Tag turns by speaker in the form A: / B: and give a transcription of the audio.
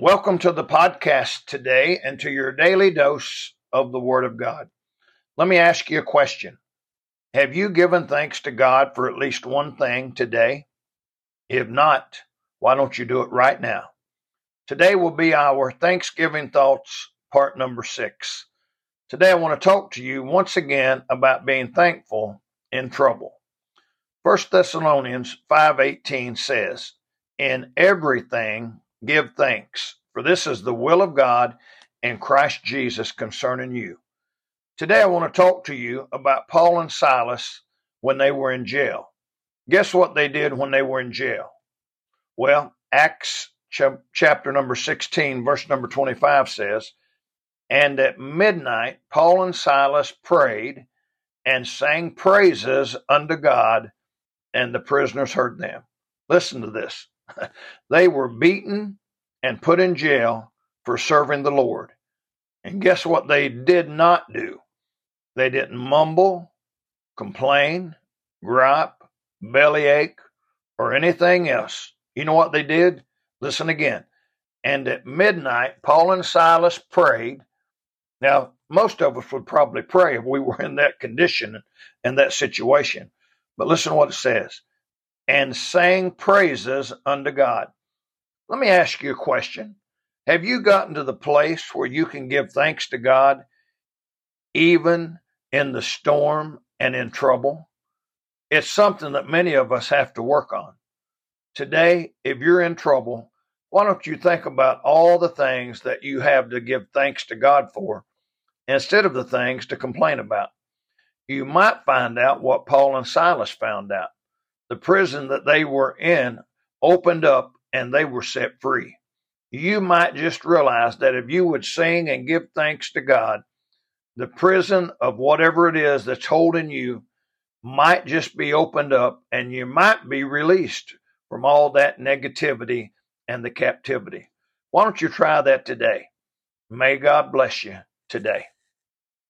A: Welcome to the podcast today and to your daily dose of the Word of God. Let me ask you a question. Have you given thanks to God for at least one thing today? If not, why don't you do it right now? Today will be our Thanksgiving Thoughts, part number six. Today I want to talk to you once again about being thankful in trouble. 1 Thessalonians 5:18 says, "In everything give thanks, for this is the will of God in Christ Jesus concerning you. Today, I want to talk to you about Paul and Silas when they were in jail. Guess what they did when they were in jail? Well, Acts chapter number 16, verse number 25 says, And at midnight, Paul and Silas prayed and sang praises unto God, and the prisoners heard them. Listen to this. they were beaten and put in jail for serving the Lord. And guess what they did not do? They didn't mumble, complain, gripe, bellyache, or anything else. You know what they did? Listen again. And at midnight, Paul and Silas prayed. Now, most of us would probably pray if we were in that condition and that situation. But listen to what it says and sang praises unto God. Let me ask you a question. Have you gotten to the place where you can give thanks to God even in the storm and in trouble? It's something that many of us have to work on. Today, if you're in trouble, why don't you think about all the things that you have to give thanks to God for instead of the things to complain about? You might find out what Paul and Silas found out the prison that they were in opened up and they were set free. You might just realize that if you would sing and give thanks to God, the prison of whatever it is that's holding you might just be opened up and you might be released from all that negativity and the captivity. Why don't you try that today? May God bless you today.